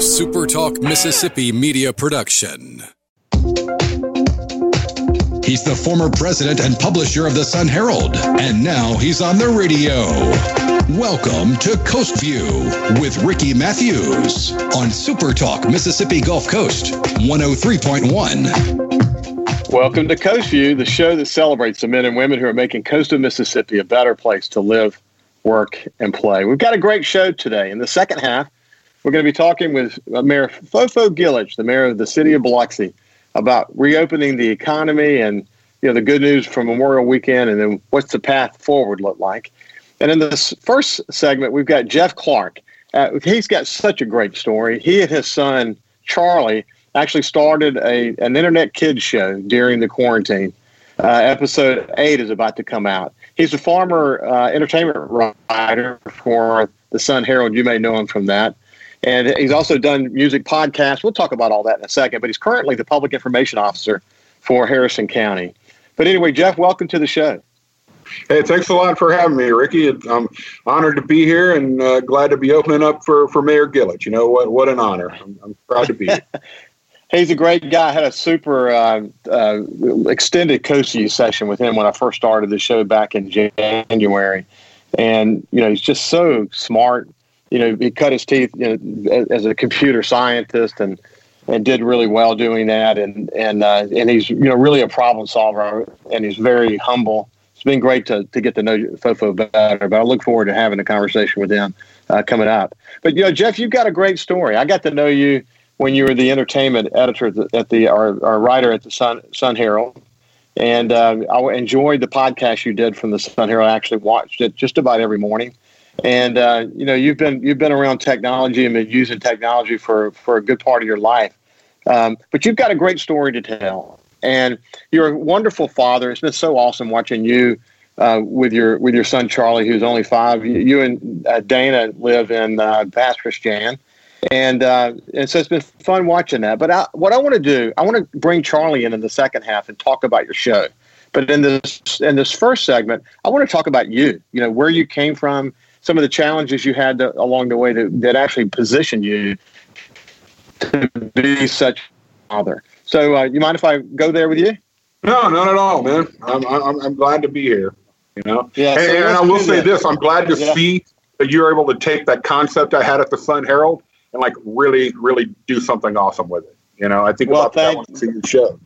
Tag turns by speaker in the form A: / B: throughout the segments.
A: a SuperTalk Mississippi media production. He's the former president and publisher of the Sun Herald, and now he's on the radio. Welcome to Coast View with Ricky Matthews on SuperTalk Mississippi Gulf Coast 103.1.
B: Welcome to Coast View, the show that celebrates the men and women who are making coastal Mississippi a better place to live, work, and play. We've got a great show today. In the second half, we're going to be talking with Mayor Fofo Gilich, the mayor of the city of Biloxi, about reopening the economy and you know the good news from Memorial Weekend, and then what's the path forward look like. And in this first segment, we've got Jeff Clark. Uh, he's got such a great story. He and his son Charlie actually started a an internet kids show during the quarantine. Uh, episode eight is about to come out. He's a former uh, entertainment writer for the Sun Herald. You may know him from that. And he's also done music podcasts. We'll talk about all that in a second, but he's currently the public information officer for Harrison County. But anyway, Jeff, welcome to the show.
C: Hey, thanks a lot for having me, Ricky. I'm honored to be here and uh, glad to be opening up for, for Mayor Gilich. You know what? What an honor. I'm, I'm proud to be here.
B: He's a great guy. I had a super uh, uh, extended Coast View session with him when I first started the show back in January. And, you know, he's just so smart, you know, he cut his teeth you know, as a computer scientist and and did really well doing that. And and uh, and he's you know really a problem solver, and he's very humble. It's been great to, to get to know Fofo better, but I look forward to having a conversation with him uh, coming up. But you know, Jeff, you've got a great story. I got to know you when you were the entertainment editor at the, at the or, or writer at the Sun Sun Herald. And uh, I enjoyed the podcast you did from the Sun Herald. I actually watched it just about every morning and uh, you know you've been you've been around technology and been using technology for for a good part of your life. Um, but you've got a great story to tell. And you're a wonderful father. It's been so awesome watching you uh, with your with your son charlie who's only five. You, you and uh, dana live in uh, Christian. And uh, and so it's been fun watching that. But I, what i want to do i want to bring charlie in in the second half and talk about your show. But in this in this first segment i want to talk about you you know where you came from some of the challenges you had to, along the way that, that actually positioned you to be such a father. So, uh, you mind if I go there with you?
C: No, not at all, man. I'm, I'm, I'm glad to be here. You know, yeah. So and, and I will say that. this: I'm glad to yeah. see that you're able to take that concept I had at the Sun Herald and like really, really do something awesome with it. You know, I think well, about thank, that one your show.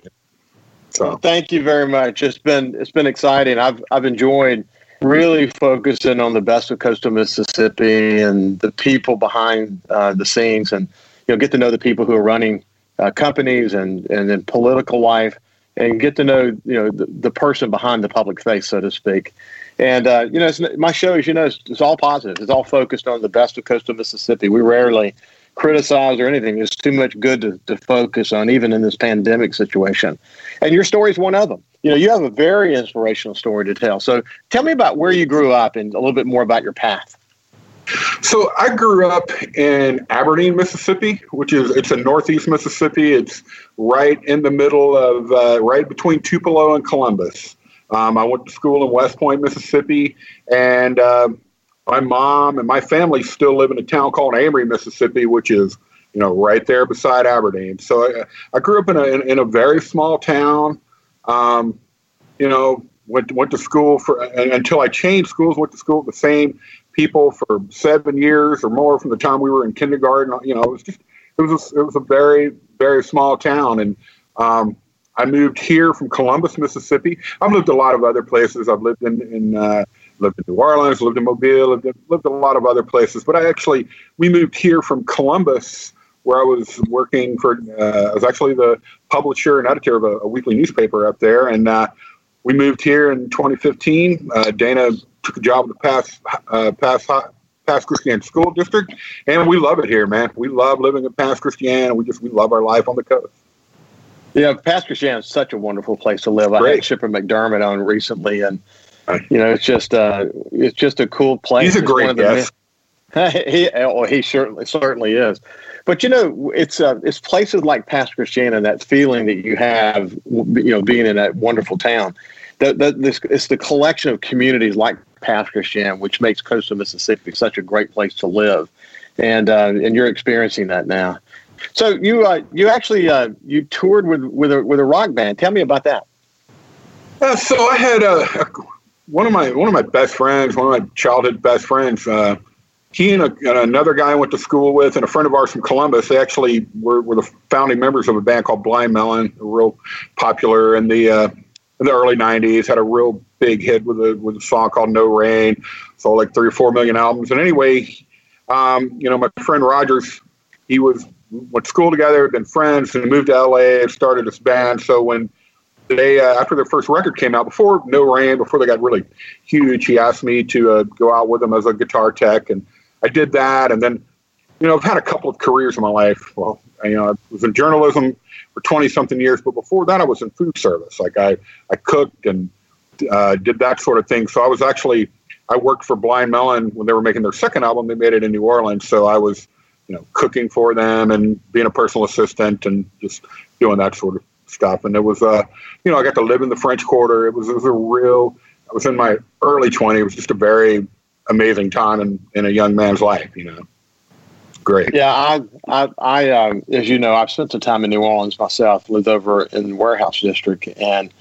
B: So well, thank you very much. It's been it's been exciting. I've I've enjoyed really focusing on the best of coastal Mississippi and the people behind uh, the scenes, and you know, get to know the people who are running uh, companies and and in political life, and get to know you know the, the person behind the public face, so to speak. And uh, you know, my show, as you know, it's, it's all positive. It's all focused on the best of coastal Mississippi. We rarely criticize or anything. It's too much good to, to focus on, even in this pandemic situation. And your story is one of them. You know, you have a very inspirational story to tell. So tell me about where you grew up and a little bit more about your path.
C: So I grew up in Aberdeen, Mississippi, which is it's in northeast Mississippi. It's right in the middle of uh, right between Tupelo and Columbus. Um, I went to school in West Point, Mississippi, and uh, my mom and my family still live in a town called Amory, Mississippi, which is you know right there beside Aberdeen. So I, I grew up in a in, a very small town. Um, you know, went went to school for until I changed schools. Went to school with the same people for seven years or more from the time we were in kindergarten. You know, it was just it was a, it was a very very small town, and um, I moved here from Columbus, Mississippi. I've lived a lot of other places. I've lived in in uh, lived in New Orleans, lived in Mobile, lived in, lived a lot of other places. But I actually, we moved here from Columbus, where I was working for, uh, I was actually the publisher and editor of a, a weekly newspaper up there. And uh, we moved here in 2015. Uh, Dana took a job at the Pass, uh, Pass, Pass Christian School District, and we love it here, man. We love living in Pass Christian. We just, we love our life on the coast.
B: Yeah, Pass Christian is such a wonderful place to live. Great. I had Chipper McDermott on recently, and you know, it's just uh, it's just a cool place.
C: He's a great guest.
B: he, oh, he certainly certainly is. But you know, it's uh, it's places like Pass Christiana, that feeling that you have, you know, being in that wonderful town. This it's the collection of communities like Pass Christiana, which makes coastal Mississippi such a great place to live. and uh, and you're experiencing that now. So you uh, you actually uh, you toured with with a with a rock band. Tell me about that.
C: Uh, so I had a, one of my one of my best friends, one of my childhood best friends. He and, a, another guy I went to school with, and a friend of ours from Columbus. They actually were, were the founding members of a band called Blind Melon, real popular in the uh, in the early &90s. Had a real big hit with a with a song called No Rain. Sold like three or four million albums. And anyway, um, you know, my friend Rogers, he was went to school together, been friends, and moved to LA and started this band. So when they uh, after their first record came out, before No Rain, before they got really huge, he asked me to uh, go out with him as a guitar tech, and I did that. And then, you know, I've had a couple of careers in my life. Well, you know, I was in journalism for twenty something years, but before that, I was in food service. Like I, I cooked and uh, did that sort of thing. So I was actually I worked for Blind Melon when they were making their second album. They made it in New Orleans, so I was you know cooking for them and being a personal assistant and just doing that sort of stuff. And it was uh you know I got to live in the French Quarter. It was it was a real. I was in my early 20s. It was just a very amazing time in, in a young man's life. You know. Great.
B: Yeah, I, I, I um, as you know, I've spent some time in New Orleans myself. Lived over in the Warehouse District, and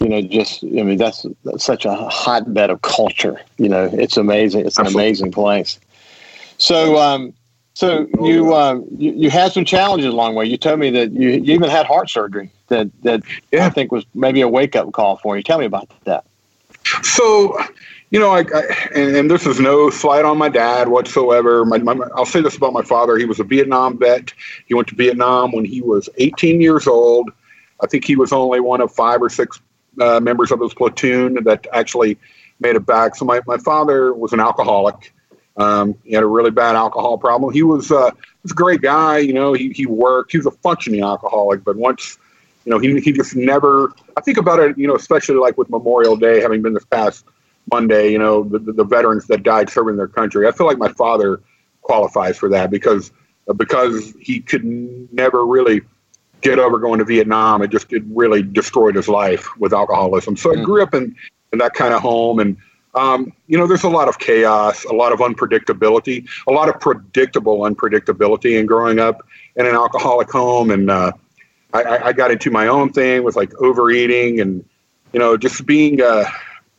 B: you know, just I mean, that's, that's such a hotbed of culture. You know, it's amazing. It's an Absolutely. amazing place. So, um, so you, um, you you had some challenges along the way. You told me that you, you even had heart surgery that that yeah. I think was maybe a wake up call for you. Tell me about that.
C: So, you know, I, I and, and, this is no slight on my dad whatsoever. My, my, I'll say this about my father: he was a Vietnam vet. He went to Vietnam when he was 18 years old. I think he was only one of five or six uh, members of his platoon that actually made it back. So my, my father was an alcoholic. Um, he had a really bad alcohol problem. He was, uh, was a great guy. You know, he, he worked. He was a functioning alcoholic. But once, you know, he, he just never. I think about it. You know, especially like with Memorial Day having been this past Monday. You know, the, the, veterans that died serving their country. I feel like my father qualifies for that because because he could never really get over going to Vietnam. It just it really destroyed his life with alcoholism. So I mm. grew up in, in that kind of home, and um, you know, there's a lot of chaos, a lot of unpredictability, a lot of predictable unpredictability in growing up in an alcoholic home. And uh, I, I, got into my own thing with like overeating and you know just being uh,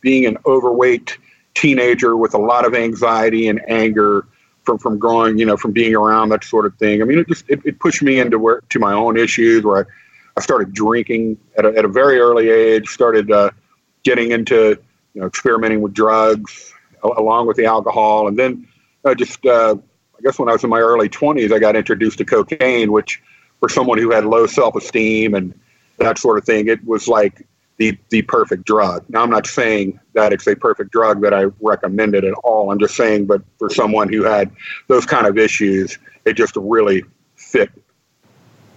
C: being an overweight teenager with a lot of anxiety and anger from from growing, you know, from being around that sort of thing. I mean, it just it, it pushed me into where to my own issues where I, I started drinking at a, at a very early age, started uh, getting into you know experimenting with drugs along with the alcohol, and then uh, just uh, I guess when I was in my early twenties, I got introduced to cocaine, which for someone who had low self esteem and that sort of thing, it was like the the perfect drug. Now I'm not saying that it's a perfect drug that I recommend it at all. I'm just saying, but for someone who had those kind of issues, it just really fit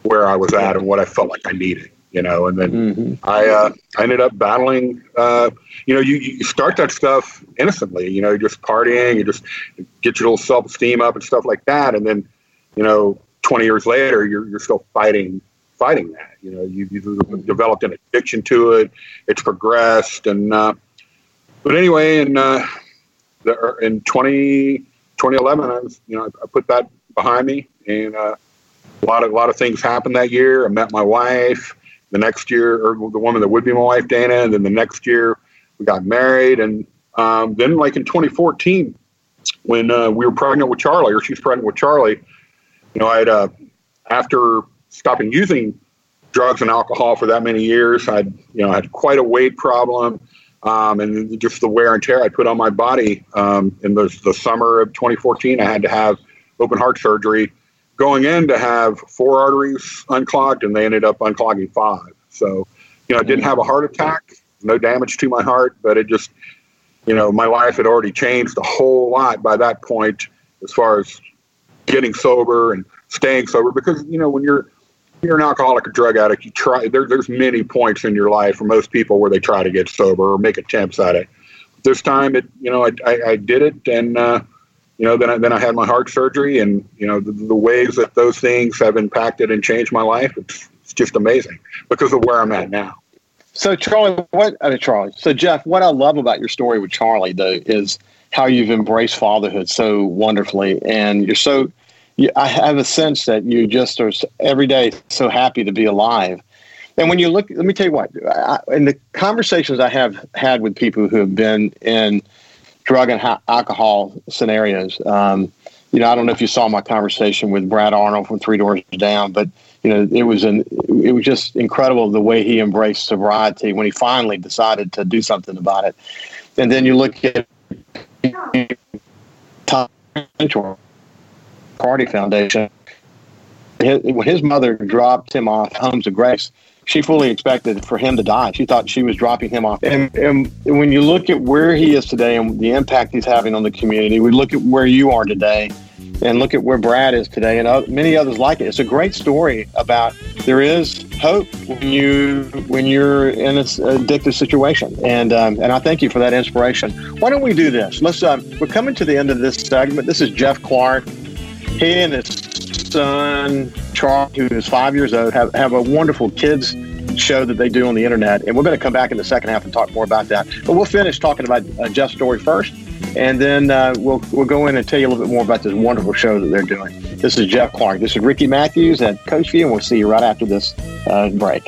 C: where I was at and what I felt like I needed. You know, and then mm-hmm. I uh, I ended up battling. Uh, you know, you, you start that stuff innocently. You know, you're just partying, you just get your little self esteem up and stuff like that, and then you know, 20 years later, you're you're still fighting fighting that. You know, you, have developed an addiction to it. It's progressed, and uh, but anyway, in uh, the, in 20, 2011, I was you know I put that behind me, and uh, a lot of a lot of things happened that year. I met my wife. The next year, or the woman that would be my wife, Dana, and then the next year we got married, and um, then like in 2014, when uh, we were pregnant with Charlie, or she was pregnant with Charlie, you know, I had uh, after stopping using drugs and alcohol for that many years. I, you know, had quite a weight problem, um, and just the wear and tear I put on my body. Um, in the, the summer of 2014, I had to have open heart surgery. Going in to have four arteries unclogged, and they ended up unclogging five. So, you know, I didn't have a heart attack, no damage to my heart, but it just, you know, my life had already changed a whole lot by that point as far as getting sober and staying sober. Because you know, when you're you're an alcoholic or drug addict, you try. There, there's many points in your life for most people where they try to get sober or make attempts at it. This time, it you know I, I, I did it, and uh, you know then I, then I had my heart surgery, and you know the, the, ways that those things have impacted and changed my life. It's, it's just amazing because of where I'm at now.
B: So Charlie, what I mean, Charlie? So Jeff, what I love about your story with Charlie though is how you've embraced fatherhood so wonderfully, and you're so I have a sense that you just are every day so happy to be alive. And when you look, let me tell you what, I, in the conversations I have had with people who have been in drug and ha- alcohol scenarios, um, you know, I don't know if you saw my conversation with Brad Arnold from Three Doors Down, but you know, it was an it was just incredible the way he embraced sobriety when he finally decided to do something about it. And then you look at Tom Party Foundation. when his mother dropped him off Homes of Grace, she fully expected for him to die. She thought she was dropping him off. And, and, when you look at where he is today and the impact he's having on the community, we look at where you are today and look at where Brad is today and many others like it. It's a great story about there is hope when you when you're in an addictive situation. And um, and I thank you for that inspiration. Why don't we do this? Let's. Um, we're coming to the end of this segment. This is Jeff Clark. He and his son Charlie, who is five years old, have, have a wonderful kids show that they do on the internet. And we're going to come back in the second half and talk more about that. But we'll finish talking about uh, Jeff's story first, and then uh, we'll we'll go in and tell you a little bit more about this wonderful show that they're doing. This is Jeff Clark. This is Ricky Matthews at Coast View, and we'll see you right after this uh, break.